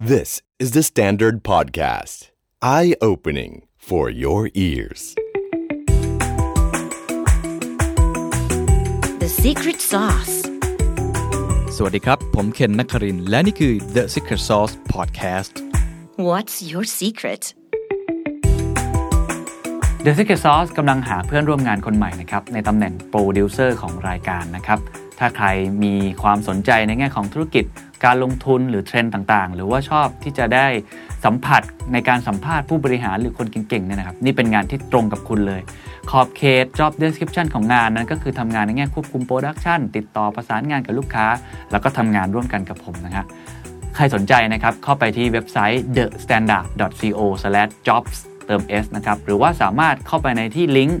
This is the Standard Podcast. Eye opening for your ears. The secret sauce. สวัสดีครับ ผมเคนนักครินทร์และนี่คือ The Secret Sauce Podcast What's your secret? The Secret Sauce กำลังหาเพื่อนร่วมงานคนใหม่นะครับ ในตำแหน่งโปรดิวเซอร์ของรายการนะครับ ถ้าใครมีความสนใจในแง่ของธุรกิจ การลงทุนหรือเทรนด์ต่างๆ หรือว่าชอบที่จะได้สัมผัสในการสัมภาษณ์ผู้บริหารหรือคนเก่งๆเนี่ยนะครับนี่เป็นงานที่ตรงกับคุณเลย ขอบเขต job description ของงานนั้นก็คือทำงานในแง่ควบคุมโปรดักชันติดต่อประสานงานกับลูกค้า แล้วก็ทำงานร่วมกันกับผมนะครับใครสนใจนะครับเข้าไปที่เว็บไซต์ thestandard.co/jobs เติม s นะครับหรือว่าสามารถเข้าไปในที่ลิงก์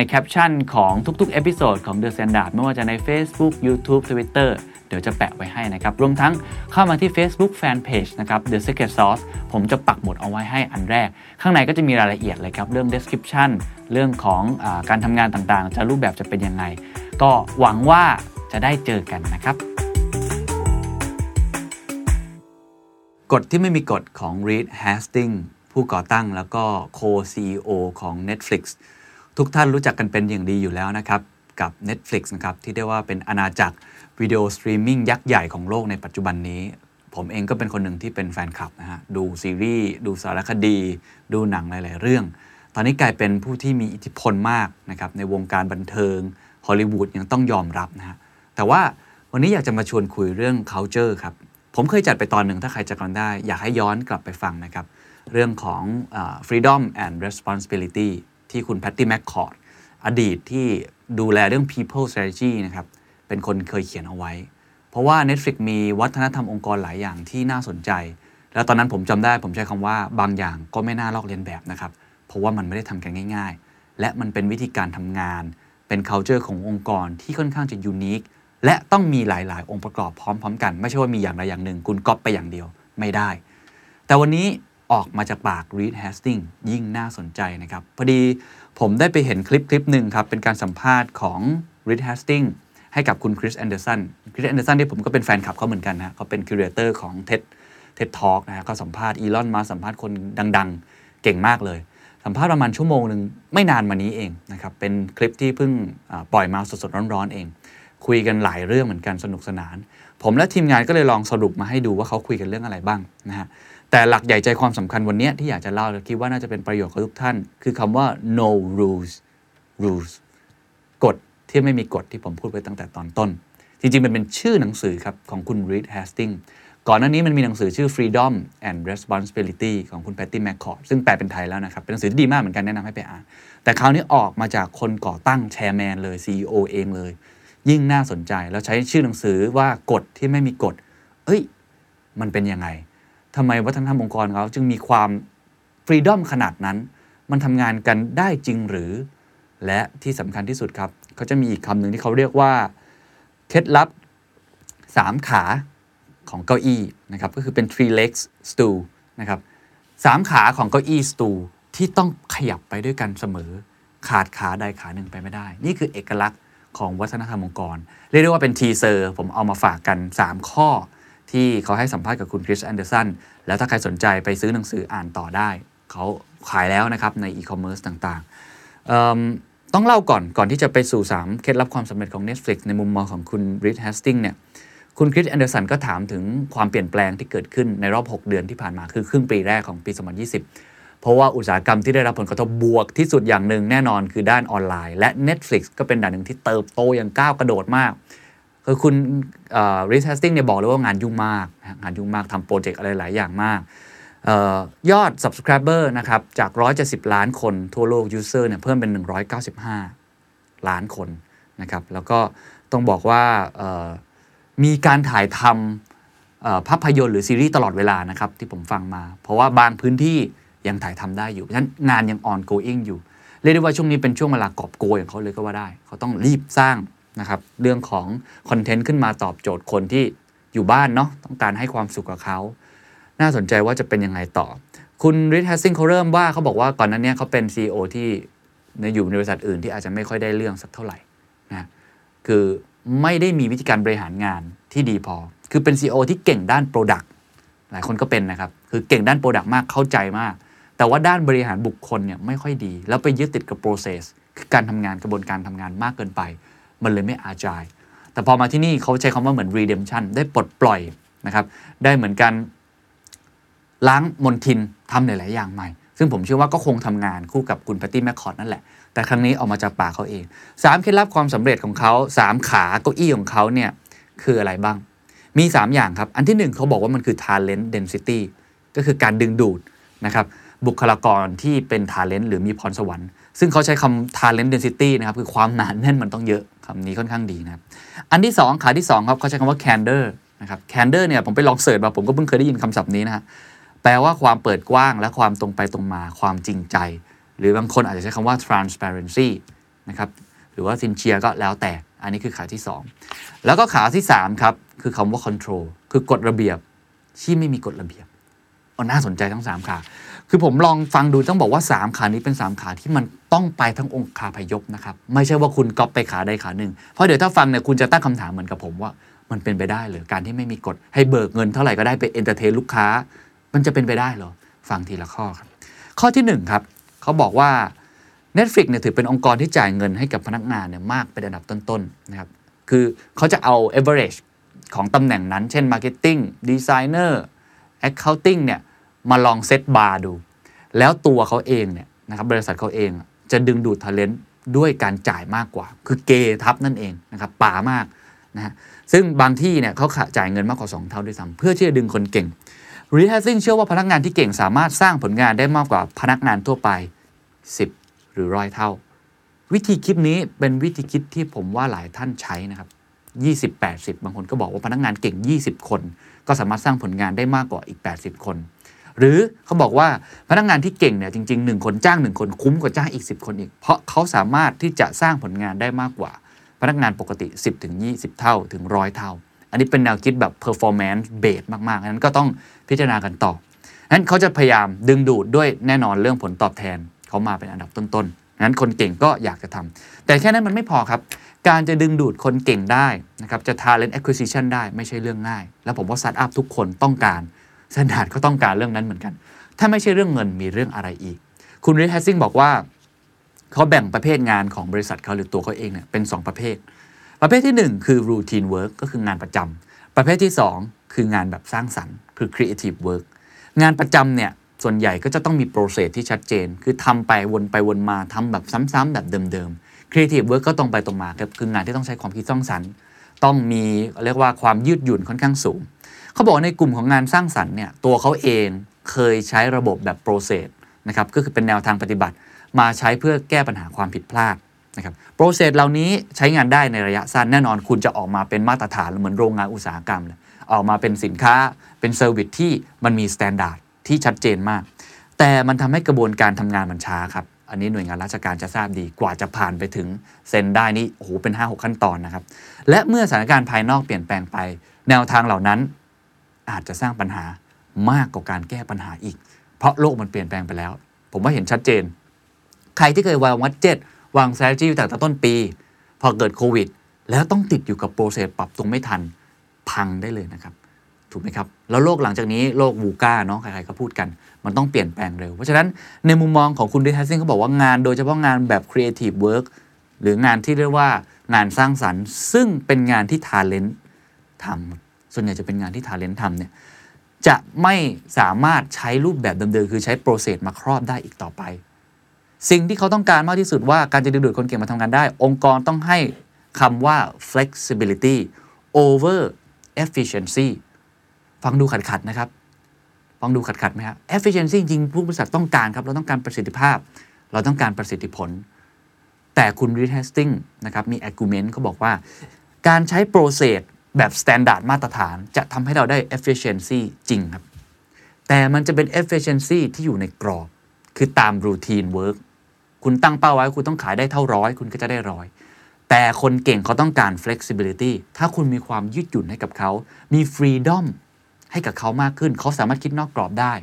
ในแคปชั่นของทุกๆ episode ของ The Standard ไม่ว่าจะใน Facebook YouTube Twitter เดี๋ยวจะแปะไว้ให้นะครับ รวมทั้งเข้ามาที่ Facebook Fanpage นะครับ The Secret Sauce ผมจะปักหมุดเอาไว้ให้อันแรก ข้างในก็จะมีรายละเอียดเลยครับ เรื่อง description เรื่องของการทำงานต่างๆ จะรูปแบบจะเป็นยังไง ก็หวังว่าจะได้เจอกันนะครับ กฎที่ไม่มีกฎของ Reed Hastings ผู้ก่อตั้งแล้วก็ co-CEO ของ Netflix ทุกท่านรู้จักกันเป็นอย่างดีอยู่แล้วนะครับ กับ Netflix นะครับ ที่ได้ว่าเป็นอาณาจักรวิดีโอสตรีมมิ่งยักษ์ใหญ่ของโลกในปัจจุบันนี้ ผมเองก็เป็นคนหนึ่งที่เป็นแฟนคลับนะฮะ ดูซีรีส์ ดูสารคดี ดูหนังหลาย ๆ เรื่อง ตอนนี้กลายเป็นผู้ที่มีอิทธิพลมากนะครับในวงการบันเทิงฮอลลีวูดยังต้องยอมรับนะฮะแต่ว่าวันนี้อยากจะมาชวนคุยเรื่อง culture ครับผมเคยจัดไปตอนหนึ่งถ้าใครจำกันได้ อยากให้ย้อนกลับไปฟังนะครับ เรื่องของ freedom and responsibility ที่คุณ Patty McCord อดีตที่ดูแลเรื่อง people strategy นะครับ เป็นคนเคยเขียนเอาไว้ เพราะว่า Netflix มีวัฒนธรรมองค์กรหลายอย่างที่น่าสนใจ แล้วตอนนั้นผมจำได้ผมใช้คำว่าบางอย่างก็ไม่น่าลอกเลียนแบบนะครับ เพราะว่ามันไม่ได้ทำกันง่าย ๆ และมันเป็นวิธีการทำงาน เป็น culture ขององค์กรที่ค่อนข้างจะ uniqueและต้องมีหลาย ๆ องค์ประกอบพร้อม ๆ กัน ไม่ใช่ว่ามีอย่างใดอย่างหนึ่ง คุณก๊อปไปอย่างเดียวไม่ได้ แต่วันนี้ ออกมาจากปาก Reed Hastings ยิ่งน่าสนใจนะครับ พอดีผมได้ไปเห็นคลิปคลิปหนึ่งครับ เป็นการสัมภาษณ์ของ Reed Hastings ให้กับคุณ Chris Anderson Chris Anderson ที่ผมก็เป็นแฟนคลับเขาเหมือนกันนะเขาเป็น curator ของ TED TED Talk นะฮะก็สัมภาษณ์อีลอนมาสัมภาษณ์คนดัง ๆ เก่งมากเลย สัมภาษณ์ประมาณชั่วโมงหนึ่งไม่นานมานี้เองนะครับเป็นคลิปที่เพิ่งปล่อยมาสดๆร้อนๆเอง คุยกันหลายเรื่องเหมือนกันสนุกสนาน ผมและทีมงานก็เลยลองสรุปมาให้ดูว่าเขาคุยกันเรื่องอะไรบ้างนะฮะ แต่หลักใหญ่ใจความสำคัญวันนี้ที่อยากจะเล่าและคิดว่าน่าจะเป็นประโยชน์กับทุกท่าน คือคำว่า no rules rules กฎที่ไม่มีกฎที่ผมพูดไว้ตั้งแต่ตอนต้น จริงๆ มันเป็นชื่อหนังสือครับ ของคุณ Reed Hastings ก่อนหน้านี้มันมีหนังสือชื่อ Freedom and Responsibility ของคุณ Patty McCord ซึ่งแปลเป็นไทยแล้วนะครับ เป็นหนังสือที่ดีมากเหมือนกันแนะนำให้ไปอ่าน แต่คราวนี้ออกมาจากคนก่อตั้งแชร์แมนเลย CEO เองเลย ยิ่งน่าสนใจแล้วใช้ชื่อหนังสือว่ากฎที่ไม่มีกฎเอ้ย มันเป็นยังไง ทำไมวัฒนธรรมองค์กรเขาจึงมีความฟรีดอมขนาดนั้น มันทำงานกันได้จริงหรือ และที่สำคัญที่สุดครับเขาจะมีอีกคำหนึ่งที่เขาเรียกว่าเคล็ดลับ 3 ขาของเก้าอี้นะครับก็คือเป็น three legs stool นะครับสามขาของเก้าอี้ stool ที่ต้องขยับไปด้วยกันเสมอ ขาดขาใดขาหนึ่งไปไม่ได้ นี่คือเอกลักษณ์ของวัฒนธรรมองค์กร เรียกได้ว่าเป็น teaser ผมเอามาฝากกัน 3 ข้อ ที่เขาให้สัมภาษณ์กับคุณ Chris Anderson แล้วถ้าใครสนใจไปซื้อหนังสืออ่านต่อได้ เขาขายแล้วนะครับในอีคอมเมิร์ซต่างๆ ต้องเล่าก่อนก่อนที่จะไปสู่ 3 เคล็ดลับความสำเร็จของ Netflix ในมุมมองของคุณ Reed Hastings เนี่ยคุณ Chris Anderson ก็ถามถึงความเปลี่ยนแปลงที่เกิดขึ้นในรอบ 6 เดือนที่ผ่านมาคือครึ่งปีแรกของปี 2020 เพราะว่าอุตสาหกรรมที่ได้รับผลกระทบบวกที่สุดอย่างหนึ่งแน่นอนคือด้านออนไลน์ และ Netflix ก็เป็นด่านหนึ่งที่เติบโตอย่างก้าวกระโดดมาก คือคุณ Reed Hastings เนี่ยบอกเลยว่างานยุ่งมาก งานยุ่งมากทำโปรเจกต์อะไรหลายอย่างมาก เออยอด subscriber นะครับ จาก 170 ล้านคนทั่วโลก user เนี่ยเพิ่มเป็น 195 ล้านคนนะครับ แล้วก็ต้องบอกว่ามีการถ่ายทำภาพยนตร์หรือซีรีส์ตลอดเวลานะครับ ที่ผมฟังมา เพราะว่าบางพื้นที่ยังถ่ายทำได้อยู่เพราะฉะนั้นงานยัง ongoing อยู่ เรียกได้ว่าช่วงนี้เป็นช่วงเวลากอบโกยของเขาเลยก็ว่าได้ เขาต้องรีบสร้าง นะครับเรื่องของคอนเทนต์ขึ้นมาตอบโจทย์คนที่อยู่บ้านเนาะต้องการให้ความสุขกับเขา น่าสนใจว่าจะเป็นยังไงต่อ คุณริชแฮสซิงเขาเริ่มว่าเขาบอกว่าก่อนนั้นเนี่ยเขาเป็น CEO ที่ในอยู่ในบริษัทอื่นที่อาจจะไม่ค่อยได้เรื่องสักเท่าไหร่นะคือไม่ได้มีวิธีการบริหารงานที่ดีพอ คือเป็น CEO ที่เก่งด้าน Product หลายคนก็เป็นนะครับ คือเก่งด้าน product มากเข้าใจมาก แต่ว่าด้านบริหารบุคคลเนี่ยไม่ค่อยดี แล้วไปยึดติดกับ process คือการทำงานกระบวนการทำงานมากเกินไป มันเลยไม่อาจายแต่พอมาที่นี่เขาใช้คำว่าเหมือน redemption ได้ปลดปล่อยนะครับ ได้เหมือนกันล้างมนทินทำหลาย ๆ อย่างใหม่ ซึ่งผมเชื่อว่าก็คงทำงานคู่กับคุณแพตตี้แมคคอร์ดนั่นแหละ แต่ครั้งนี้ออกมาจากปากเขาเอง 3 เคล็ดลับความสำเร็จของเขา 3 ขาเก้าอี้ของเขาเนี่ยคืออะไรบ้าง มี 3 อย่างครับ อันที่ 1 เขาบอกว่ามันคือ talent density ก็คือการดึงดูดนะครับบุคลากรที่เป็น talent หรือมีพรสวรรค์ ซึ่งเขาใช้คำ talent density นะครับคือความหนาแน่นมันต้องเยอะ คำนี้ค่อนข้างดีนะครับ อันที่ 2 ขาที่2ครับเขาใช้คำว่า candor นะครับ candor เนี่ยผมไปลองเสิร์ชมาผมก็เพิ่งเคยได้ยินคำศัพท์นี้นะฮะแปลว่าความเปิดกว้างและความตรงไปตรงมาความจริงใจ หรือบางคนอาจจะใช้คำว่า transparency นะครับหรือว่า sincere ก็แล้วแต่อันนี้คือขาที่ 2 แล้วก็ขาที่3ครับคือคำว่า control คือกฎระเบียบที่ไม่มีกฎระเบียบอ๋อน่าสนใจทั้ง 3 ขา คือผมลองฟังดูต้องบอกว่า 3 ขานี้เป็น 3 ขาที่มันต้องไปทั้งองค์คาพยพนะครับ ไม่ใช่ว่าคุณก๊อปไปขาใดขาหนึ่ง เพราะเดี๋ยวถ้าฟังเนี่ยคุณจะตั้งคำถามเหมือนกับผมว่า มันเป็นไปได้เหรอการที่ไม่มีกฎให้เบิกเงินเท่าไหร่ก็ได้ไป entertain ลูกค้า มันจะเป็นไปได้เหรอฟังทีละข้อครับ ข้อที่ 1 ครับเขาบอกว่า Netflix เนี่ยถือเป็นองค์กรที่จ่ายเงินให้กับพนักงานเนี่ยมากเป็นอันดับต้นๆนะครับคือเขาจะเอา average ของตำแหน่งนั้น เช่น Marketing Designer Accounting เนี่ย มาลอง set bar ดู แล้วตัวเขาเองเนี่ยนะครับบริษัทเขาเองจะดึงดูด talent ด้วยการจ่ายมากกว่า คือเกทับนั่นเองนะครับป่ามากนะฮะซึ่งบางที่เนี่ยเขาจ่ายเงินมากกว่า 2 เท่าด้วยซ้ำเพื่อที่จะดึงคนเก่ง r e h a s i n g เชื่อว่าพนักงานที่เก่งสามารถสร้างผลงานได้มากกว่าพนักงานทั่วไป 10 หรือร้อยเท่า วิธีคิดนี้เป็นวิธีคิดที่ผมว่าหลายท่านใช้นะครับ20 80 บางคนก็บอกว่าพนักงานเก่ง 20 คน ก็สามารถสร้างผลงานได้มากกว่าอีก 80 คน หรือเขาบอกว่าพนักงานที่เก่งเนี่ยจริงๆ1คนจ้าง1คนคุ้มกว่าจ้างอีก 10 คนอีก เพราะเขาสามารถที่จะสร้างผลงานได้มากกว่า พนักงานปกติ 10ถึง20 เท่าถึงร้อยเท่า อันนี้เป็นแนวคิดแบบ performance based มากๆนั้นก็ต้องพิจารณากันต่อนั้นเขาจะพยายามดึงดูดด้วยแน่นอนเรื่องผลตอบแทนเขามาเป็นอันดับต้นๆนั้นคนเก่งก็อยากจะทำแต่แค่นั้นมันไม่พอครับ การจะดึงดูดคนเก่งได้นะครับจะ talent acquisition ได้ไม่ใช่เรื่องง่าย แล้วผมว่าสตาร์ทอัพทุกคนต้องการ Standard ก็ต้องการเรื่องนั้นเหมือนกัน ถ้าไม่ใช่เรื่องเงินมีเรื่องอะไรอีก คุณ Reed Hastings บอกว่า เขาแบ่งประเภทงานของบริษัทเขาหรือตัวเขาเองเนี่ยเป็น 2 ประเภท ประเภทที่ 1 คือ routine work ก็คืองานประจำประเภทที่ 2 คืองานแบบสร้างสรรค์ คือ creative work งานประจำเนี่ยส่วนใหญ่ก็จะต้องมี process ที่ชัดเจน คือทำไปวนไปวนมาทำแบบซ้ำๆแบบเดิมๆ creative work ก็ตรงไปตรงมาครับคืองานที่ต้องใช้ความคิดสร้างสรรค์ ต้องมีเรียกว่าความยืดหยุ่นค่อนข้างสูง เขาบอกในกลุ่มของงานสร้างสรรค์เนี่ยตัวเขาเองเคยใช้ระบบแบบ process นะครับก็คือเป็นแนวทางปฏิบัติ มาใช้เพื่อแก้ปัญหาความผิดพลาดนะครับ process เหล่านี้ใช้งานได้ในระยะสั้นแน่นอนคุณจะออกมาเป็นมาตรฐานเหมือนโรงงานอุตสาหกรรมเลยออกมาเป็นสินค้าเป็น service ที่มันมีมาตรฐานที่ชัดเจนมาก แต่มันทำให้กระบวนการทำงานมันช้าครับ อันนี้หน่วยงานราชการจะทราบดีกว่าจะผ่านไปถึงเซ็นได้นี่โอ้โหเป็น 5-6 ขั้นตอนนะครับ และเมื่อสถานการณ์ภายนอกเปลี่ยนแปลงไป แนวทางเหล่านั้น อาจจะสร้างปัญหามากกว่าการแก้ปัญหาอีก เพราะโลกมันเปลี่ยนแปลงไปแล้ว ผมว่าเห็นชัดเจน ใครที่เคยวางวัดเจ็ดวาง strategy ตั้งแต่ต้นปี พอเกิดโควิด แล้วต้องติดอยู่กับโปรเซสปรับตรงไม่ทันพังได้เลยนะครับ ถูกไหมครับ แล้วโลกหลังจากนี้โลกวูก้าเนาะใครๆก็พูดกัน มันต้องเปลี่ยนแปลงเร็ว เพราะฉะนั้นในมุมมองของคุณดิทัสซิงเขาบอกว่างานโดยเฉพาะงานแบบ creative work หรืองานที่เรียกว่างานสร้างสรรค์ ซึ่งเป็นงานที่ talent ทำ ส่วนใหญ่จะเป็นงานที่ talent ทำเนี่ยจะไม่สามารถใช้รูปแบบเดิมๆคือใช้โปรเซสมาครอบได้อีกต่อไป สิ่งที่เขาต้องการมากที่สุดว่าการจะดึงดูดคนเก่งมาทำงานได้ องค์กรต้องให้คำว่า flexibility over efficiency ฟังดูขัดๆนะครับ ฟังดูขัดๆไหมครับ efficiency จริงผู้บริษัทต้องการครับ เราต้องการประสิทธิภาพ เราต้องการประสิทธิผล แต่คุณ r e t e s t i n g นะครับ มี argument เขาบอกว่า การใช้ process แบบ standard มาตรฐานจะทำให้เราได้ efficiency จริงครับ แต่มันจะเป็น efficiency ที่อยู่ในกรอบ คือตาม routine work คุณตั้งเป้าไว้คุณต้องขายได้เท่าร้อยคุณก็จะได้ร้อยแต่คนเก่งเขาต้องการ flexibility ถ้าคุณมีความยืดหยุ่นให้กับเขา มี freedom ให้กับเขามากขึ้น เขาสามารถคิดนอกกรอบได้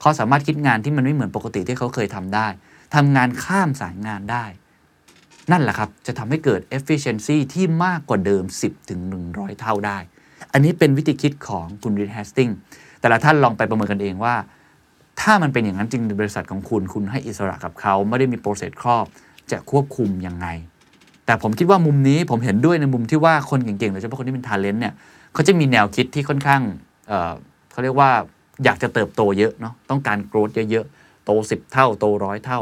เขาสามารถคิดงานที่มันไม่เหมือนปกติที่เขาเคยทำได้ทำงานข้ามสายงานได้ นั่นแหละครับ จะทำให้เกิด efficiency ที่มากกว่าเดิม 10ถึง100 เท่าได้ อันนี้เป็นวิธีคิดของคุณ Reed Hastings แต่ละท่านลองไปประเมินกันเองว่า ถ้ามันเป็นอย่างนั้นจริงบริษัทของคุณคุณให้อิสระกับเขาไม่ได้มีโปรเซสครอบ จะควบคุมยังไง แต่ผมคิดว่ามุมนี้ผมเห็นด้วยในมุมที่ว่าคนเก่งๆโดยเฉพาะคนที่เป็น talent เนี่ยเขาจะมีแนวคิดที่ค่อนข้างเขาเรียกว่าอยากจะเติบโตเยอะเนาะต้องการ growth เยอะๆโต 10 เท่าโตร้อยเท่า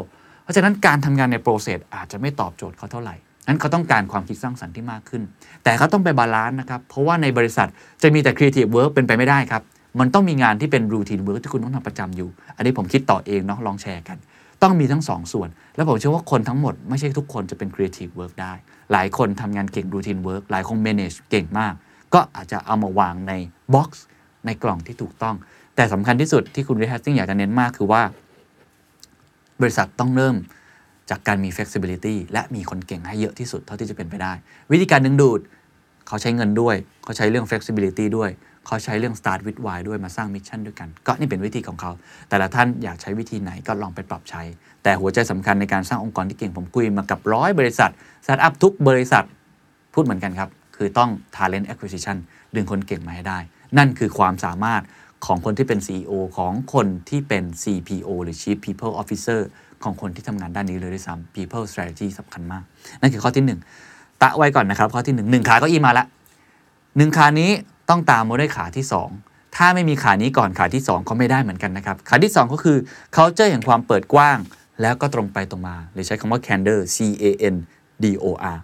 เพราะฉะนั้นการทำงานใน process อาจจะไม่ตอบโจทย์เขาเท่าไหร่นั้นเขาต้องการความคิดสร้างสรรค์ที่มากขึ้น แต่เขาต้องไป balance นะครับเพราะว่าในบริษัทจะมีแต่ creative work เป็นไปไม่ได้ครับมันต้องมีงานที่เป็น routine work ที่คุณต้องทำประจำอยู่ อันนี้ผมคิดต่อเองเนาะลองแชร์กัน ต้องมีทั้งสองส่วน แล้วผมเชื่อว่าคนทั้งหมดไม่ใช่ทุกคนจะเป็น creative work ได้ หลายคนทำงานเก่ง routine work หลายคน manage เก่งมาก ก็อาจจะเอามาวางใน box ในกล่องที่ถูกต้อง แต่สำคัญที่สุดที่คุณ r e h a s t i n g อยากจะเน้นมากคือว่า บริษัทต้องเริ่มจากการมี flexibility และมีคนเก่งให้เยอะที่สุดเท่าที่จะเป็นไปได้ วิธีการดึงดูดเขาใช้เงินด้วย เขาใช้เรื่อง flexibility ด้วย เขาใช้เรื่อง start with why ด้วยมาสร้าง mission ด้วยกัน ก็นี่เป็นวิธีของเขา แต่ละท่านอยากใช้วิธีไหนก็ลองไปปรับใช้ แต่หัวใจสำคัญในการสร้างองค์กรที่เก่งผมคุยมากับร้อยบริษัทสตาร์ทอัพทุกบริษัทพูดเหมือนกันครับ คือต้อง talent acquisition ดึงคนเก่งมาให้ได้ นั่นคือความสามารถ ของคนที่เป็น CEO ของคนที่เป็น CPO หรือ Chief People Officer ของคนที่ทำงานด้านนี้เลยด้วยซ้ำ People Strategy สำคัญมาก นั่นคือข้อที่ 1 แตะไว้ก่อนนะครับ ข้อที่ 1 1ขาเก้าอี้มาละหนึ่งขานี้ต้องตามมาด้วยขาที่ 2 ถ้าไม่มีขานี้ก่อนขาที่ 2 ก็ไม่ได้เหมือนกันนะครับ ขาที่ 2 ก็คือ culture แห่งความเปิดกว้าง แล้วก็ตรงไปตรงมา หรือใช้คำว่า candor C A N D O R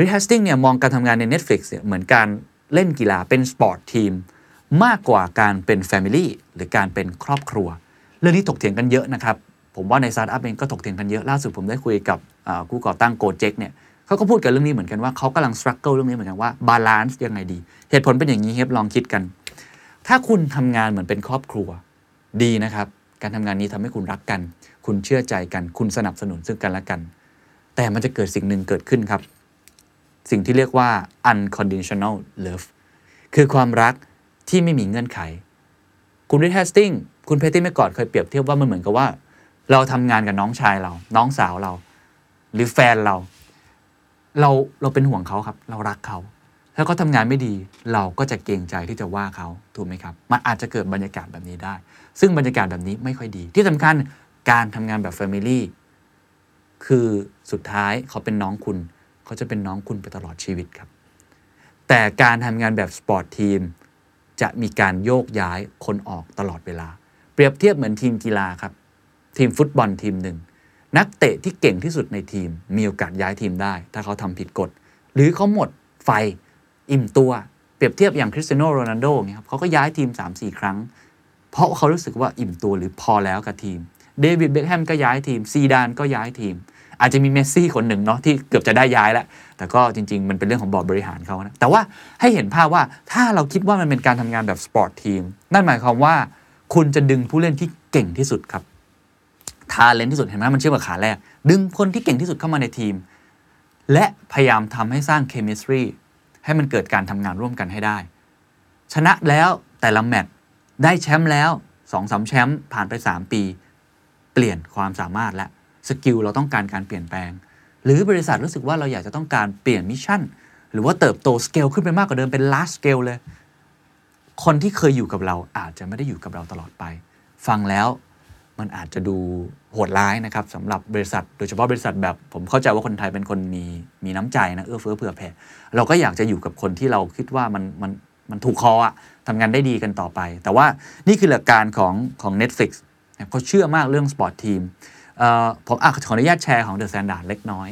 r e h a s t i n g เนี่ยมองการทำงานใน Netflix เนี่ยเหมือนการเล่นกีฬาเป็น sport team มากกว่าการเป็น Family หรือการเป็นครอบครัว เรื่องนี้ถกเถียงกันเยอะนะครับ ผมว่าในสตาร์ทอัพเองก็ถกเถียงกันเยอะล่าสุดผมได้คุยกับผู้ก่อตั้ง Gojek เนี่ยเขาก็พูดกันเรื่องนี้เหมือนกันว่าเขากำลัง struggle เรื่องนี้เหมือนกันว่า balance ยังไงดี เหตุผลเป็นอย่างนี้ครับลองคิดกัน ถ้าคุณทำงานเหมือนเป็นครอบครัวดีนะครับ การทำงานนี้ทำให้คุณรักกัน คุณเชื่อใจกันคุณสนับสนุนซึ่งกันและกัน แต่มันจะเกิดสิ่งหนึ่งเกิดขึ้นครับ สิ่งที่เรียกว่า unconditional love คือความรัก ที่ไม่มีเงื่อนไข คุณ Reed Hastings คุณ Patty McCord เคยเปรียบเทียบว่ามันเหมือนกับว่า เราทำงานกับน้องชายเรา น้องสาวเรา หรือแฟนเรา เราเราเป็นห่วงเขาครับ เรารักเขาถ้าเขาทำงานไม่ดีเราก็จะเกรงใจที่จะว่าเขาถูกไหมครับ มันอาจจะเกิดบรรยากาศแบบนี้ได้ ซึ่งบรรยากาศแบบนี้ไม่ค่อยดี ที่สำคัญการทำงานแบบ family คือสุดท้ายเขาเป็นน้องคุณ เขาจะเป็นน้องคุณไปตลอดชีวิตครับ แต่การทำงานแบบ sport team จะมีการโยกย้ายคนออกตลอดเวลา เปรียบเทียบเหมือนทีมกีฬาครับ ทีมฟุตบอลทีมหนึ่ง นักเตะที่เก่งที่สุดในทีม มีโอกาสย้ายทีมได้ ถ้าเขาทำผิดกฎ หรือเขาหมดไฟอิ่มตัวเปรียบเทียบอย่างคริสเตียโนโรนัลโดเนี่ยครับเขาก็ย้ายทีม 3-4 ครั้ง เพราะเขารู้สึกว่าอิ่มตัวหรือพอแล้วกับทีมเดวิดเบคแฮมก็ย้ายทีมซีดานก็ย้ายทีม อาจจะมีเมสซี่คนหนึ่งเนาะที่เกือบจะได้ย้ายแล้ว แต่ก็จริง ๆ มันเป็นเรื่องของบอร์ดบริหารเขานะแต่ว่าให้เห็นภาพว่าถ้าเราคิดว่ามันเป็นการทำงานแบบ sport team นั่นหมายความว่า คุณจะดึงผู้เล่นที่เก่งที่สุดครับ talent ที่สุดเห็นไหมมันเชื่อมกับขาแรก ดึงคนที่เก่งที่สุดเข้ามาในทีม และพยายามทำให้สร้าง chemistry ให้มันเกิดการทำงานร่วมกันให้ได้ ชนะแล้วแต่ละแมตช์ได้แชมป์แล้ว2อสแชมป์ผ่านไป 3 ปี เปลี่ยนความสามารถและ skill เราต้องการการเปลี่ยนแปลง หรือบริษัทรู้สึกว่าเราอยากจะต้องการเปลี่ยน mission หรือว่าเติบโตสเกลขึ้นไปมากกว่าเดิมเป็น large scale เลย คนที่เคยอยู่กับเราอาจจะไม่ได้อยู่กับเราตลอดไป ฟังแล้วมันอาจจะดูโหดร้ายนะครับสำหรับบริษัท โดยเฉพาะบริษัทแบบผมเข้าใจว่าคนไทยเป็นคนมีมีน้ำใจนะเอื้อเฟื้อเผื่อแผ่เราก็อยากจะอยู่กับคนที่เราคิดว่ามันมันมันถูกคออะทำงานได้ดีกันต่อไป แต่ว่านี่คือหลักการของของ Netflix เขาเชื่อมากเรื่อง sport team ผมขออนุญาตแชร์ของ The Standard เล็กน้อย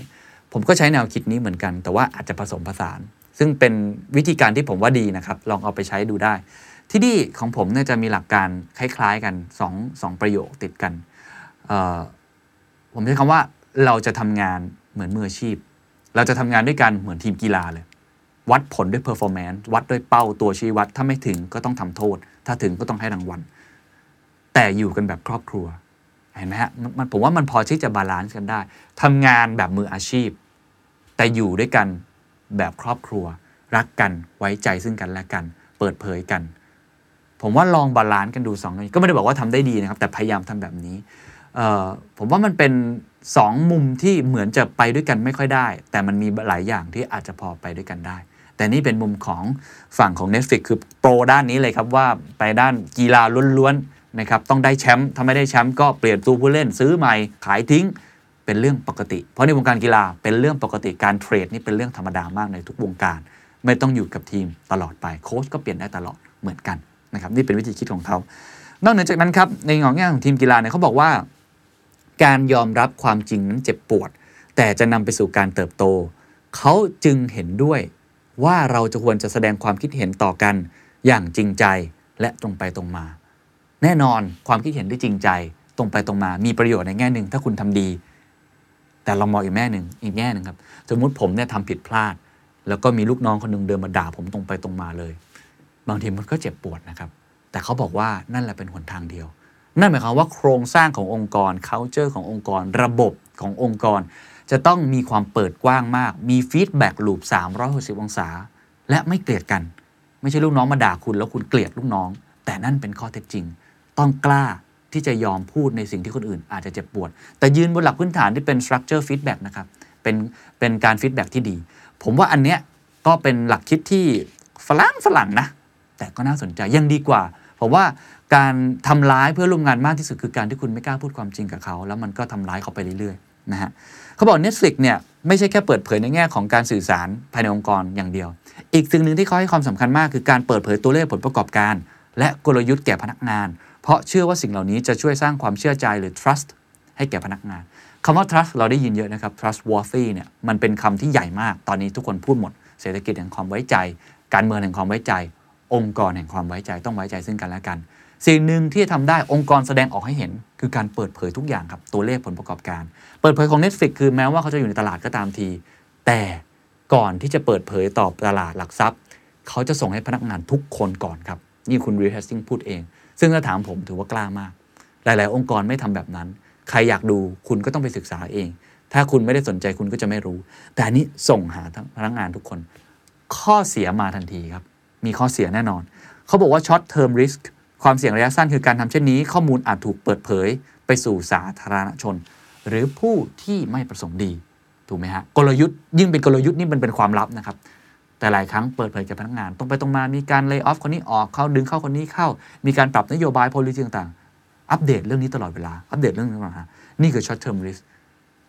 ผมก็ใช้แนวคิดนี้เหมือนกัน แต่ว่าอาจจะผสมผสาน ซึ่งเป็นวิธีการที่ผมว่าดีนะครับ ลองเอาไปใช้ดูได้ ที่นี่ของผมเนี่ยจะมีหลักการคล้ายๆกัน2 2ประโยคติดกัน ผมใช้คำว่าเราจะทำงานเหมือนมืออาชีพ เราจะทำงานด้วยกันเหมือนทีมกีฬาเลย วัดผลด้วย performance วัดด้วยเป้าตัวชี้วัด ถ้าไม่ถึงก็ต้องทำโทษ ถ้าถึงก็ต้องให้รางวัล แต่อยู่กันแบบครอบครัว เห็นไหมฮะมันผมว่ามันพอที่จะ balance กันได้ทำงานแบบมืออาชีพ แต่อยู่ด้วยกันแบบครอบครัว รักกันไว้ใจซึ่งกันและกัน เปิดเผยกัน ผมว่าลอง balance กันดูสองอย่างนี้ก็ไม่ได้บอกว่าทำได้ดีนะครับ แต่พยายามทำแบบนี้ผมว่ามันเป็นสองมุมที่เหมือนจะไปด้วยกันไม่ค่อยได้ แต่มันมีหลายอย่างที่อาจจะพอไปด้วยกันได้ แต่นี่เป็นมุมของฝั่งของ Netflix คือโปรด้านนี้เลยครับว่าไปด้านกีฬาล้วนๆ นะครับต้องได้แชมป์ถ้าไม่ได้แชมป์ก็เปลี่ยนตัวผู้เล่นซื้อใหม่ขายทิ้งเป็นเรื่องปกติ เพราะในวงการกีฬาเป็นเรื่องปกติการเทรดนี่เป็นเรื่องธรรมดามากในทุกวงการ ไม่ต้องอยู่กับทีมตลอดไปโค้ชก็เปลี่ยนได้ตลอดเหมือนกันนะครับนี่เป็นวิธีคิดของเขานอกเหนือจากนั้นครับในของแง่ของทีมกีฬาเนี่ยเขาบอกว่า การยอมรับความจริงนั้นเจ็บปวด แต่จะนำไปสู่การเติบโต เขาจึงเห็นด้วยว่าเราจะควรจะแสดงความคิดเห็นต่อกันอย่างจริงใจและตรงไปตรงมา แน่นอนความคิดเห็นที่จริงใจ ตรงไปตรงมามีประโยชน์ในแง่หนึ่ง ถ้าคุณทำดี แต่เรามองอีกแง่หนึ่งอีกแง่หนึ่งครับ สมมติผมเนี่ยทำผิดพลาด แล้วก็มีลูกน้องคนหนึ่งเดินมาด่าผมตรงไปตรงมาเลย บางทีมันก็เจ็บปวดนะครับ แต่เขาบอกว่านั่นแหละเป็นหนทางเดียว นั่นหมายความว่าโครงสร้างขององค์กร culture ขององค์กร ระบบขององค์กร จะต้องมีความเปิดกว้างมาก มี feedback loop 360 องศา และไม่เกลียดกัน ไม่ใช่ลูกน้องมาด่าคุณแล้วคุณเกลียดลูกน้อง แต่นั่นเป็นข้อเท็จจริง ต้องกล้าที่จะยอมพูดในสิ่งที่คนอื่น อาจจะเจ็บปวด แต่ยืนบนหลักพื้นฐานที่เป็น structure feedback นะครับ เป็นเป็นการ feedback ที่ดี ผมว่าอันเนี้ยก็เป็นหลักคิดที่ฝรั่งฝรั่งนะ แต่ก็น่าสนใจยังดีกว่า ผมว่าการทำร้ายเพื่อร่วมงานมากที่สุดคือการที่คุณไม่กล้าพูดความจริงกับเขา แล้วมันก็ทำร้ายเขาไปเรื่อยๆนะฮะเขาบอก Netflix เนี่ยไม่ใช่แค่เปิดเผยในแง่ของการสื่อสารภายในองค์กรอย่างเดียว อีกสิ่งหนึ่งที่เขาให้ความสำคัญมากคือการเปิดเผยตัวเลขผลประกอบการ และกลยุทธ์แก่พนักงาน เพราะเชื่อว่าสิ่งเหล่านี้จะช่วยสร้างความเชื่อใจหรือ trust ให้แก่พนักงานคำว่า trust เราได้ยินเยอะนะครับ trustworthy เนี่ยมันเป็นคำที่ใหญ่มาก ตอนนี้ทุกคนพูดหมด เศรษฐกิจแห่งความไว้ใจ การเมืองแห่งความไว้ใจ องค์กรแห่งความไว้ใจต้องไว้ใจซึ่งกันและกัน สิ่งหนึ่งที่จะทำได้องค์กรแสดงออกให้เห็น คือการเปิดเผยทุกอย่างครับตัวเลขผลประกอบการ เปิดเผยของ Netflix คือแม้ว่าเขาจะอยู่ในตลาดก็ตามที แต่ก่อนที่จะเปิดเผยต่อตลาดหลักทรัพย์ เขาจะส่งให้พนักงานทุกคนก่อนครับนี่คุณรีเฮสติงพูดเอง ซึ่งถ้าถามผมถือว่ากล้ามาก หลาย ๆ องค์กรไม่ทำแบบนั้น ใครอยากดูคุณก็ต้องไปศึกษาเอง ถ้าคุณไม่ได้สนใจคุณก็จะไม่รู้ แต่อันนี้ส่งหาทั้งพนักงานทุกคน ข้อเสียมาทันทีครับ มีข้อเสียแน่นอน เขาบอกว่า short term risk ความเสี่ยงระยะสั้นคือการทำเช่นนี้ ข้อมูลอาจถูกเปิดเผย ไปสู่สาธารณชน หรือผู้ที่ไม่ประสงค์ดีถูกไหมฮะกลยุทธ์ยิ่งเป็นกลยุทธ์นี่มันเป็นความลับนะครับ แต่หลายครั้งเปิดเผยกับพนักงาน ตรงไปตรงมามีการเลิกออฟคนนี้ออกเข้าดึงเข้าคนนี้เข้า มีการปรับนโยบาย policy ต่างๆ อัปเดตเรื่องนี้ตลอดเวลา อัปเดตเรื่องนี้ตลอดเวลานี่คือ short term risk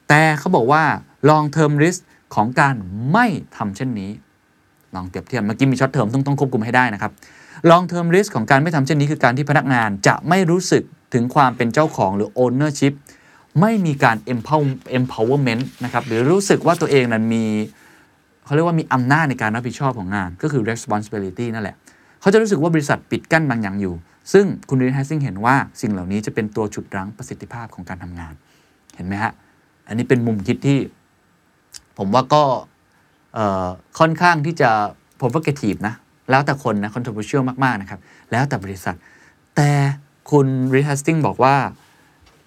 แต่เขาบอกว่า long term risk ของการไม่ทำเช่นนี้ ลองเปรียบเทียบเมื่อกี้มี short term ต้องต้องควบคุมให้ได้นะครับ long term risk ของการไม่ทำเช่นนี้คือการที่พนักงานจะไม่รู้สึกถึงความเป็นเจ้าของหรือ ownership ไม่มีการ empowerment นะครับหรือรู้สึกว่าตัวเองนั้นมี เขาเรียกว่ามีอำนาจในการรับผิดชอบของงาน ก็คือ responsibility นั่นแหละ เขาจะรู้สึกว่าบริษัทปิดกั้นบางอย่างอยู่ ซึ่งคุณรีนแฮสซิงเห็นว่าสิ่งเหล่านี้จะเป็นตัวฉุดรั้งประสิทธิภาพของการทำงาน เห็นไหมฮะ อันนี้เป็นมุมคิดที่ ผมว่าก็ค่อนข้างที่จะ provocative นะ แล้วแต่คนนะ controversial มากๆนะครับ แล้วแต่บริษัท แต่คุณรีฮัสติงบอกว่า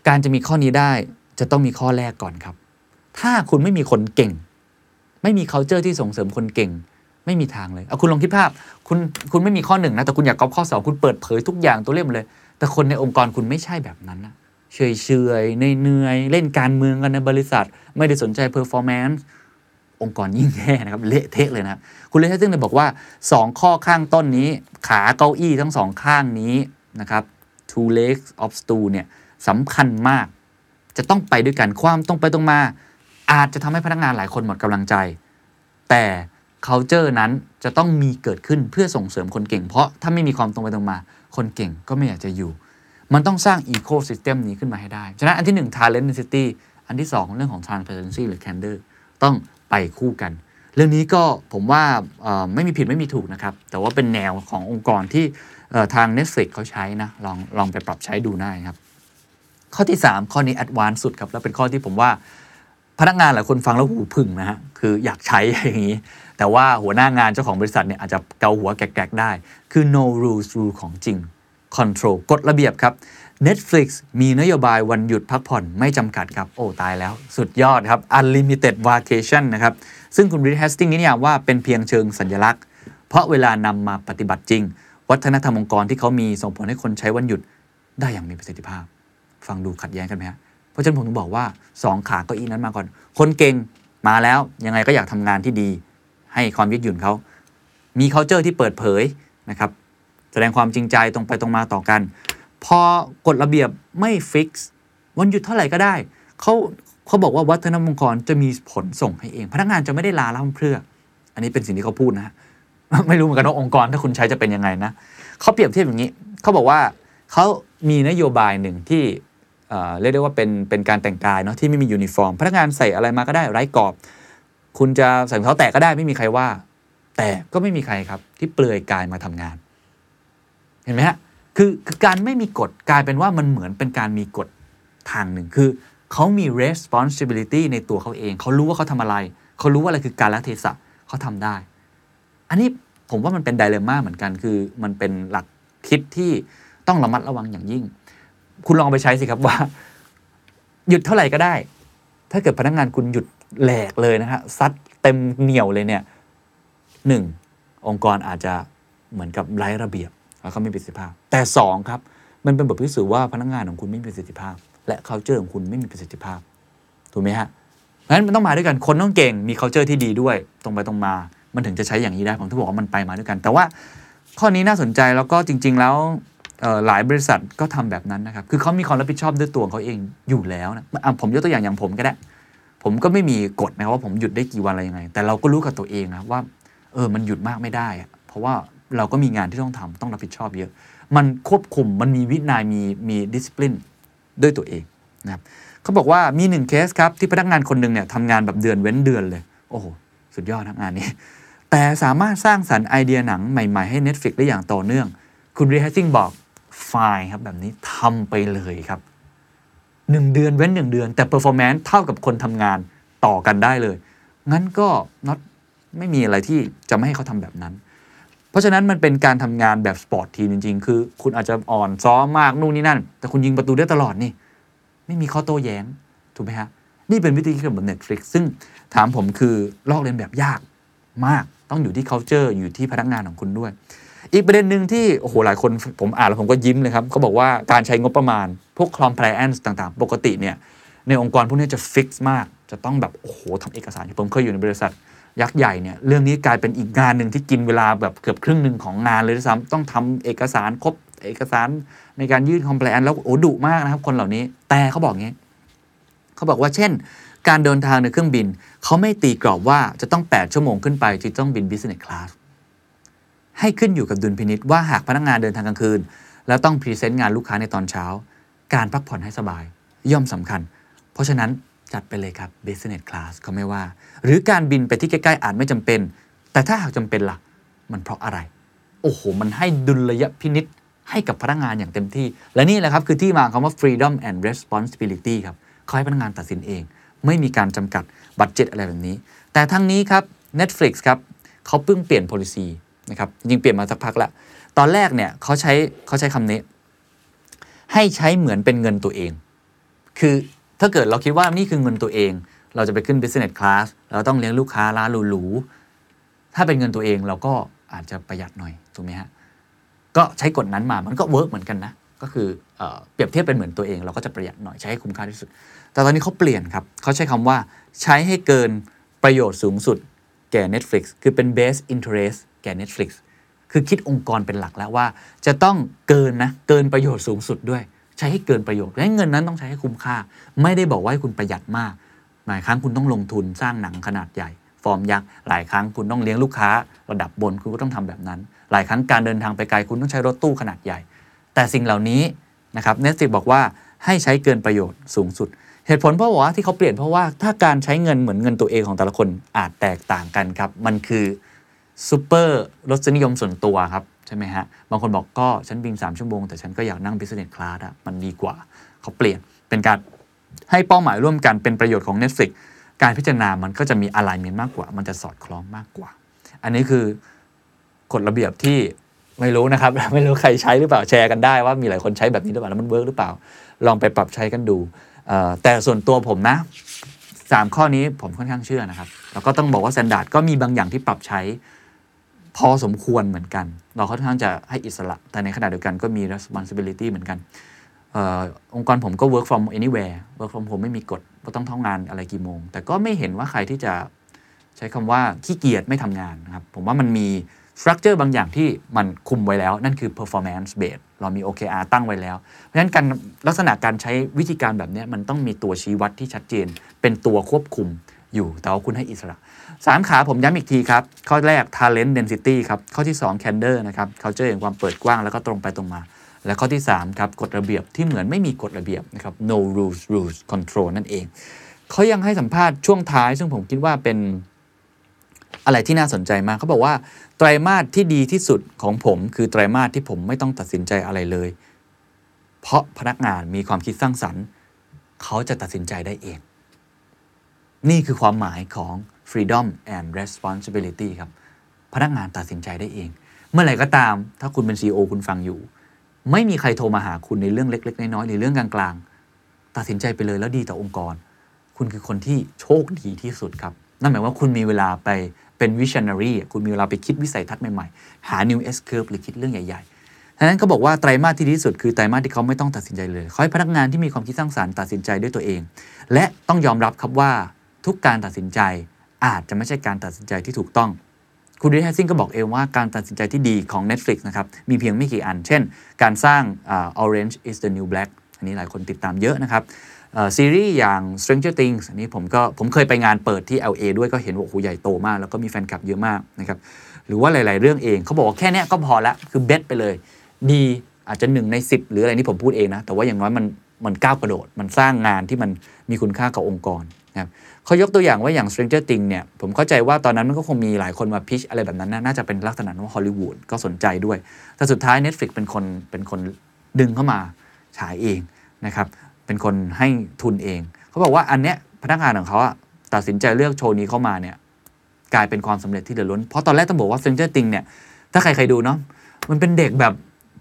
การจะมีข้อนี้ได้จะต้องมีข้อแรกก่อนครับ ถ้าคุณไม่มีคนเก่ง ไม่มี culture ที่ส่งเสริมคนเก่ง ไม่มีทางเลยเอาคุณลองคิดภาพ คุณคุณไม่มีข้อหนึ่งนะแต่คุณอยากก๊อปข้อสองคุณเปิดเผยทุกอย่างตัวเลขหมเลย แต่คนในองค์กรคุณไม่ใช่แบบนั้นนะเฉยเฉยเนื่อยเล่นการเมืองกันในบริษัท ไม่ได้สนใจ performance องค์กรยิ่งแย่นะครับเละเทะเลยนะครับคุณเลเทซึ่งเลยบอกว่า 2 ข้อข้างต้นนี้ ขาเก้าอี้ทั้งสองข้างนี้นะครับ two legs of stool เนี่ยสำคัญมาก จะต้องไปด้วยกันความตรงไปตรงมา อาจจะทำให้พนักงานหลายคนหมดกำลังใจ แต่ culture นั้นจะต้องมีเกิดขึ้นเพื่อส่งเสริมคนเก่ง เพราะถ้าไม่มีความตรงไปตรงมา คนเก่งก็ไม่อยากจะอยู่ มันต้องสร้าง ecosystem นี้ขึ้นมาให้ได้ ฉะนั้นอันที่ 1 talent density อันที่ 2 เรื่องของ transparency หรือ candor ต้องไปคู่กัน เรื่องนี้ก็ผมว่าไม่มีผิดไม่มีถูกนะครับ แต่ว่าเป็นแนวขององค์กรที่ทาง Netflix เขาใช้นะ ลองลองไปปรับใช้ดูได้ครับ ข้อที่ 3 ข้อนี้ advanced สุดครับ แล้วเป็นข้อที่ผมว่า พนักงานหลายคนฟังแล้วหูพึ่งนะฮะคืออยากใช้อย่างนี้ แต่ว่าหัวหน้างานเจ้าของบริษัทเนี่ยอาจจะเกาหัวแกรกๆได้ คือ no rules rule ของจริง control กฎระเบียบครับ Netflix มีนโยบายวันหยุดพักผ่อนไม่จำกัดครับ โอ้ ตายแล้ว สุดยอดครับ unlimited vacation นะครับ ซึ่งคุณ Reed Hastings นี่เนี่ยว่าเป็นเพียงเชิงสัญลักษณ์ เพราะเวลานำมาปฏิบัติจริง วัฒนธรรมองค์กรที่เขามีส่งผลให้คนใช้วันหยุดได้อย่างมีประสิทธิภาพ ฟังดูขัดแย้งกันไหมฮะ เพราะฉะนั้นผมถึงบอกว่า 2 ขาเก้าอี้นั้นมาก่อน คนเก่งมาแล้วยังไงก็อยากทำงานที่ดี ให้ความยืดหยุ่นเขามี culture ที่เปิดเผยนะครับแสดงความจริงใจตรงไปตรงมาต่อกัน พอกฎระเบียบไม่ฟิกซ์วันหยุดเท่าไหร่ก็ได้เขาเขาบอกว่าวัฒนธรรมองค์กรจะมีผลส่งให้เอง พนักงานจะไม่ได้ลาล่ำเพรื่อ อันนี้เป็นสิ่งที่เขาพูดนะฮะไม่รู้เหมือนกันว่าองค์กรถ้าคุณใช้จะเป็นยังไงนะเขาเปรียบเทียบอย่างนี้เขาบอกว่าเขามีนโยบายหนึ่งที่ เรียกได้ว่าเป็นเป็นการแต่งกายเนาะที่ไม่มียูนิฟอร์ม พนักงานใส่อะไรมาก็ได้ไร้กรอบ คุณจะใส่รองเท้าแตะก็ได้ไม่มีใครว่า แต่ก็ไม่มีใครครับ ที่เปลือยกายมาทำงาน เห็นไหมฮะคือคือการไม่มีกฎกลายเป็นว่ามันเหมือนเป็นการมีกฎทางหนึ่งคือเขามี responsibility ในตัวเขาเอง เขารู้ว่าเขาทำอะไร เขารู้ว่าอะไรคือการละเทศะเขาทำได้ อันนี้ผมว่ามันเป็นไดเลม่าเหมือนกัน คือมันเป็นหลักคิดที่ต้องระมัดระวังอย่างยิ่ง คุณลองไปใช้สิครับว่า หยุดเท่าไหร่ก็ได้ ถ้าเกิดพนักงานคุณหยุดแหลกเลยนะฮะซัดเต็มเหนียวเลยเนี่ยหนึ่งองค์กรอาจจะเหมือนกับไร้ระเบียบแล้วก็ไม่มีประสิทธิภาพ แต่สองครับ มันเป็นบทพิสูจน์ว่าพนักงานของคุณไม่มีประสิทธิภาพ และ culture ของคุณไม่มีประสิทธิภาพถูกไหมฮะเพราะฉะนั้นมันต้องมาด้วยกันคนต้องเก่งมี culture ที่ดีด้วย ตรงไปตรงมา มันถึงจะใช้อย่างนี้ได้ผมถึงบอกว่ามันไปมาด้วยกัน แต่ว่าข้อนี้น่าสนใจแล้วก็จริง ๆ แล้ว หลายบริษัทก็ทำแบบนั้นนะครับ คือเขามีความรับผิดชอบด้วยตัวเขาเองอยู่แล้วนะะผมยกตัวอย่างอย่างผมก็ได้ ผมก็ไม่มีกฎนะครับว่าผมหยุดได้กี่วันอะไรยังไง แต่เราก็รู้กับตัวเองนะว่า เออ มันหยุดมากไม่ได้ เพราะว่าเราก็มีงานที่ต้องทำต้องรับผิดชอบเยอะ มันควบคุม มันมีวินัย มี มีดิส c ปลินด้วยตัวเองนะครับเขาบอกว่ามีหนึ่งเคสครับที่พนักงานคนหนึ่งเนี่ยทำงานแบบเดือนเว้นเดือนเลย โอ้โห สุดยอดทั้งงานนี้ แต่สามารถสร้างสรรค์ไอเดียหนังใหม่ ๆ ให้ Netflix ได้อย่างต่อเนื่อง คุณรีฮัสซิงบอก ไฟครับแบบนี้ทำไปเลยครับหนึ่งเดือนเว้นหนึ่งเดือน แต่ performance เท่ากับคนทำงานต่อกันได้เลย งั้นก็ not ไม่มีอะไรที่จะไม่ให้เขาทำแบบนั้น เพราะฉะนั้นมันเป็นการทำงานแบบ sport team จริง ๆ คือ คุณอาจจะอ่อนซ้อมมากนู่นนี่นั่น แต่คุณยิงประตูได้ตลอดนี่ ไม่มีข้อโต้แย้งถูกไหมฮะนี่เป็นวิธีคิดแบบ Netflix ซึ่งถามผมคือลอกเลียนแบบยากมาก ต้องอยู่ที่ culture อยู่ที่พนักงานของคุณด้วย อีกประเด็นหนึ่งที่โอ้โหหลายคนผมอ่านแล้วผมก็ยิ้มเลยครับเขาบอกว่าการใช้งบประมาณ พวก compliance ต่างๆ ปกติเนี่ยในองค์กรพวกนี้จะ fix มาก จะต้องแบบโอ้โหทำเอกสารผมเคยอยู่ในบริษัทยักษ์ใหญ่เนี่ยเรื่องนี้กลายเป็นอีกงานหนึ่งที่กินเวลาแบบเกือบครึ่งหนึ่งของงานเลยด้วยซ้ำต้องทำเอกสารครบเอกสารในการยื่น compliance แล้วโอ้ดุมากนะครับ คนเหล่านี้แต่เขาบอกงี้เขาบอกว่าเช่น การเดินทางในเครื่องบิน เขาไม่ตีกรอบว่าจะต้อง 8 ชั่วโมงขึ้นไปที่ต้องบิน business class ให้ขึ้นอยู่กับดุลพินิษว่าหากพนักงานเดินทางกลางคืน แล้วต้องพรีเซนต์งานลูกค้าในตอนเช้า การพักผ่อนให้สบาย ย่อมสำคัญ เพราะฉะนั้นจัดไปเลยครับ business class เขาไม่ว่า หรือการบินไปที่ใกล้ๆอาจไม่จำเป็น แต่ถ้าหากจำเป็นล่ะ มันเพราะอะไร โอ้โห มันให้ดุลยพินิษให้กับพนักงานอย่างเต็มที่ และนี่แหละครับคือที่มาคำว่า freedom and responsibility ครับเขาให้พนักงานตัดสินเอง ไม่มีการจำกัดบัตเจ็ตอะไรแบบนี้ แต่ทั้งนี้ครับ Netflix ครับเขาเพิ่งเปลี่ยน policy นะครับจริงเปลี่ยนมาสักพักละตอนแรกเนี่ยเขาใช้เขาใช้คำนี้ ให้ใช้เหมือนเป็นเงินตัวเอง คือถ้าเกิดเราคิดว่านี่คือเงินตัวเอง เราจะไปขึ้น business class เราต้องเลี้ยงลูกค้าร้านหรูๆถ้าเป็นเงินตัวเองเราก็อาจจะประหยัดหน่อยถูกไหมฮะก็ใช้กฎนั้นมามันก็ work เหมือนกันนะก็คือเอเปรียบเทียบเป็นเหมือนตัวเอง เราก็จะประหยัดหน่อยใช้ให้คุ้มค่าที่สุด แต่ตอนนี้เขาเปลี่ยนครับเขาใช้คำว่าใช้ให้เกิดประโยชน์สูงสุดแก่ Netflix คือเป็น best interest แก่ Netflix คือคิดองค์กรเป็นหลักแล้วว่า จะต้องเกิดนะเกิดประโยชน์สูงสุดด้วย ใช้ให้เกิดประโยชน์และเงินนั้นต้องใช้ให้คุ้มค่า ไม่ได้บอกว่าให้คุณประหยัดมาก หลายครั้งคุณต้องลงทุนสร้างหนังขนาดใหญ่ ฟอร์มยักษ์หลายครั้งคุณต้องเลี้ยงลูกค้า ระดับบนคุณก็ต้องทำแบบนั้น หลายครั้งการเดินทางไปไกลคุณต้องใช้รถตู้ขนาดใหญ่ แต่สิ่งเหล่านี้นะครับ Netflix บอกว่าให้ใช้เกิดประโยชน์สูงสุด เหตุผลเพราะว่าที่เขาเปลี่ยนเพราะว่าถ้าการใช้เงินเหมือนเงินตัวเองของแต่ละคนอาจแตกต่างกันครับมันคือ ซูเปอร์รสนิยมส่วนตัวครับ ใช่ไหมฮะ บางคนบอกก็ฉันบิน 3 ชั่วโมง แต่ฉันก็อยากนั่ง business class อะมันดีกว่า เขาเปลี่ยนเป็นการให้เป้าหมายร่วมกันเป็นประโยชน์ของ Netflix การพิจารณามันก็จะมี alignment มากกว่า มันจะสอดคล้องมากกว่า อันนี้คือกฎระเบียบที่ไม่รู้นะครับ ไม่รู้ใครใช้หรือเปล่าแชร์กันได้ว่ามีหลายคนใช้แบบนี้หรือเปล่าแล้วมัน work หรือเปล่า ลองไปปรับใช้กันดูแต่ส่วนตัวผมนะสามข้อนี้ผมค่อนข้างเชื่อนะครับ แล้วก็ต้องบอกว่า s ซนดาร์ดก็มีบางอย่างที่ปรับใช้ พอสมควรเหมือนกัน เราค่อนข้างจะให้อิสระ แต่ในขณะเดียวกันก็มี responsibility เหมือนกันอองค์กรผมก็ work from anywhere work from home ไม่มีกฎว่าต้องเข้างานอะไรกี่โมง แต่ก็ไม่เห็นว่าใครที่จะใช้คำว่าขี้เกียจไม่ทำงานนะครับ ผมว่ามันมี structure บางอย่างที่มันคุมไว้แล้ว นั่นคือ performance base เรามี OKR ตั้งไว้แล้ว เพราะฉะนั้นการลักษณะการใช้วิธีการแบบนี้มันต้องมีตัวชี้วัดที่ชัดเจน เป็นตัวควบคุม อยู่ แต่ว่าคุณให้อิสระ 3 ขาผมย้ำอีกทีครับ ข้อแรก talent density ครับ ข้อที่ 2 candor นะครับ culture อย่างความเปิดกว้างแล้วก็ตรงไปตรงมา และข้อที่ 3 ครับกฎระเบียบที่เหมือนไม่มีกฎระเบียบนะครับ no rules rules control นั่นเอง เขายังให้สัมภาษณ์ช่วงท้าย ซึ่งผมคิดว่าเป็นอะไรที่น่าสนใจมากเขาบอกว่าไตรมาสที่ดีที่สุดของผม คือไตรมาสที่ผมไม่ต้องตัดสินใจอะไรเลย เพราะพนักงานมีความคิดสร้างสรรค์ เขาจะตัดสินใจได้เอง นี่คือความหมายของ freedom and responsibility ครับ พนักงานตัดสินใจได้เอง เมื่อไหร่ก็ตาม ถ้าคุณเป็น CEO คุณฟังอยู่ ไม่มีใครโทรมาหาคุณในเรื่องเล็ก ๆ น้อยๆหรือเรื่องกลางๆ ตัดสินใจไปเลยแล้วดีต่อองค์กร คุณคือคนที่โชคดีที่สุดครับ นั่นหมายว่าคุณมีเวลาไปเป็น visionary คุณมีเวลาไปคิดวิสัยทัศน์ใหม่ๆ หา new S curve หรือคิดเรื่องใหญ่ๆดังนั้นเขาบอกว่าไตรมาสที่ดีที่สุดคือไตรมาสที่เขาไม่ต้องตัดสินใจเลยเขาให้พนักงานที่มีความคิดสร้างสรรค์ตัดสินใจด้วยตัวเอง และต้องยอมรับครับว่า ทุกการตัดสินใจอาจจะไม่ใช่การตัดสินใจที่ถูกต้อง คุณริแฮซิงก็บอกเองว่าการตัดสินใจที่ดีของ Netflix นะครับ มีเพียงไม่กี่อัน เช่น การสร้าง uh, Orange is the New Black อันนี้หลายคนติดตามเยอะนะครับซีรีส์อย่าง Stranger Things อันนี้ผมก็ผมเคยไปงานเปิดที่ LA ด้วยก็เห็นว่าโอ้โหใหญ่โตมาก แล้วก็มีแฟนคลับเยอะมากนะครับหรือว่าหลาย ๆ เรื่องเองเขาบอกว่าแค่นี้ก็พอละคือเบสไปเลย ดีอาจจะหนึ่งใน 10 หรืออะไรนี่ผมพูดเองนะ แต่ว่าอย่างน้อยมันมันก้าวกระโดด มันสร้างงานที่มันมีคุณค่ากับองค์กร นะครับเขายกตัวอย่างว่าอย่าง Stranger Things เนี่ยผมเข้าใจว่าตอนนั้นมันก็คงมีหลายคนมาพิชอะไรแบบนั้นนะน่าจะเป็นลักษณะว่าฮอลลีวูดก็สนใจด้วย แต่สุดท้าย Netflix เป็นคนเป็นคนดึงเข้ามาฉายเองนะครับเป็นคนให้ทุนเอง เขาบอกว่าอันเนี้ยพนักงานของเขาตัดสินใจเลือกโชว์นี้เข้ามาเนี่ยกลายเป็นความสำเร็จที่เดือดล้น เพราะตอนแรกต้องบอกว่า Stranger Things เนี่ยถ้าใครเคยดูเนาะมันเป็นเด็กแบบ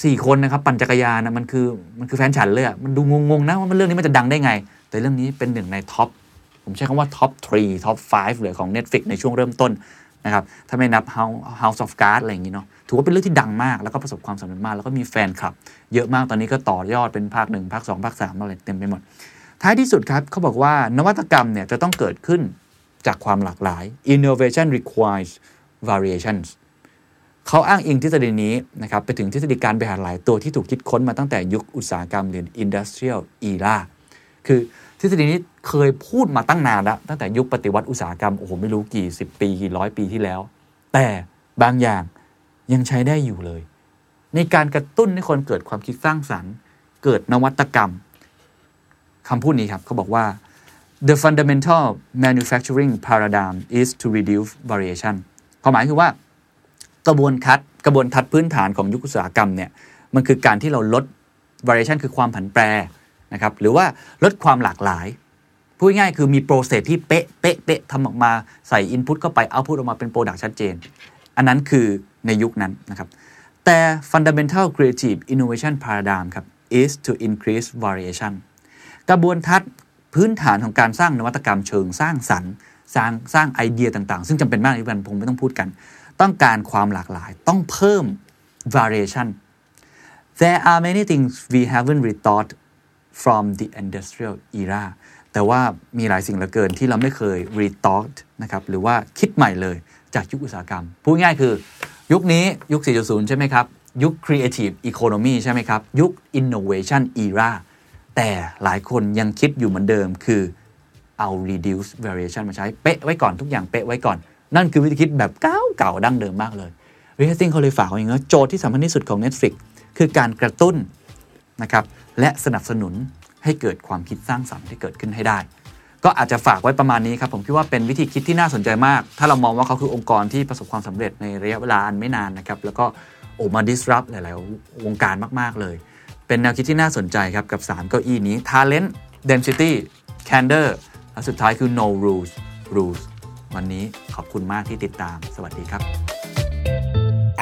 สี่คนนะครับปั่นจักรยานนะมันคือมันคือแฟนฉันเลยอะมันดูงงๆนะว่ามันเรื่องนี้มันจะดังได้ไง แต่เรื่องนี้เป็นหนึ่งใน top ผมใช้คำว่า top 3 top 5เลยของ Netflix ในช่วงเริ่มต้นนะครับถ้าไม่นับ House of Cards อะไรอย่างนี้เนาะถือว่าเป็นเรื่องที่ดังมากแล้วก็ประสบความสำเร็จมาก แล้วก็มีแฟนคลับ เยอะมากตอนนี้ก็ต่อยอดเป็นภาคหนึ่งภาค 2 ภาค 3 อะไรเต็มไปหมด ท้ายที่สุดครับเขาบอกว่านวัตกรรมเนี่ยจะต้องเกิดขึ้นจากความหลากหลาย innovation requires variations เขาอ้างอิงทฤษฎีนี้นะครับไปถึงทฤษฎีการบริหารหลายตัวที่ถูกคิดค้นมาตั้งแต่ยุคอุตสาหกรรมหรือ industrial era คือ ทฤษฎีนี้เคยพูดมาตั้งนานแล้วตั้งแต่ยุคปฏิวัติอุตสาหกรรมโอ้โหไม่รู้กี่สิบปีกี่ร้อยปีที่แล้ว แต่บางอย่างยังใช้ได้อยู่เลย ในการกระตุ้นให้คนเกิดความคิดสร้างสรรค์ เกิดนวัตกรรมคำพูดนี้ครับเขาบอกว่า the fundamental manufacturing paradigm is to reduce variation ความหมายคือว่ากระบวนทัศกระบวนทัศพื้นฐานของยุคอุตสาหกรรมเนี่ยมันคือการที่เราลด variation คือความผันแปร นะครับหรือว่าลดความหลากหลายพูดง่ายคือมี process ที่เป๊ะเป๊ะเป๊ะทำออกมาใส่ input เข้าไป output ออกมาเป็น product ชัดเจน อันนั้นคือในยุคนั้นนะครับแต่ fundamental creative innovation paradigm ครับ is to increase variation กระบวนทัศน์พื้นฐานของการสร้างนวัตกรรมเชิงสร้างสรรค์สร้างสร้างไอเดียต่างๆ ซึ่งจำเป็นมากที่วันพงไม่ต้องพูดกัน ต้องการความหลากหลายต้องเพิ่ม variation there are many things we haven't rethought from the industrial era แต่ว่ามีหลายสิ่งเหลือเกินที่เราไม่เคย rethought นะครับหรือว่าคิดใหม่เลยจากยุคอุตสาหกรรม พูดง่ายคือยุคนี้ยุค 4.0 ใช่ไหมครับ ยุค creative economy ใช่ไหมครับ ยุค innovation era แต่หลายคนยังคิดอยู่เหมือนเดิมคือเอา reduce variation มาใช้ เป๊ะไว้ก่อนทุกอย่างเป๊ะไว้ก่อน นั่นคือวิธีคิดแบบเก่าเก่าดั้งเดิมมากเลย r e h a s t i n g เขาเลยฝากไว้อย่างนี้โจทย์ที่สำคัญที่สุดของ Netflix คือการกระตุ้น นะครับและสนับสนุนให้เกิดความคิดสร้างสรรค์ที่เกิดขึ้นให้ได้ ก็อาจจะฝากไว้ประมาณนี้ครับผมคิดว่าเป็นวิธีคิดที่น่าสนใจมาก ถ้าเรามองว่าเขาคือองค์กรที่ประสบความสำเร็จในระยะเวลาอันไม่นานนะครับแล้วก็โอมา disrupt หลาย ๆ วงการมาก ๆ เลย เป็นแนวคิดที่น่าสนใจครับกับ3เก้าอี้นี้ talent density candor และสุดท้ายคือ no rules rules วันนี้ขอบคุณมากที่ติดตาม สวัสดีครับ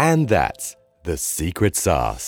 And that's the secret sauce.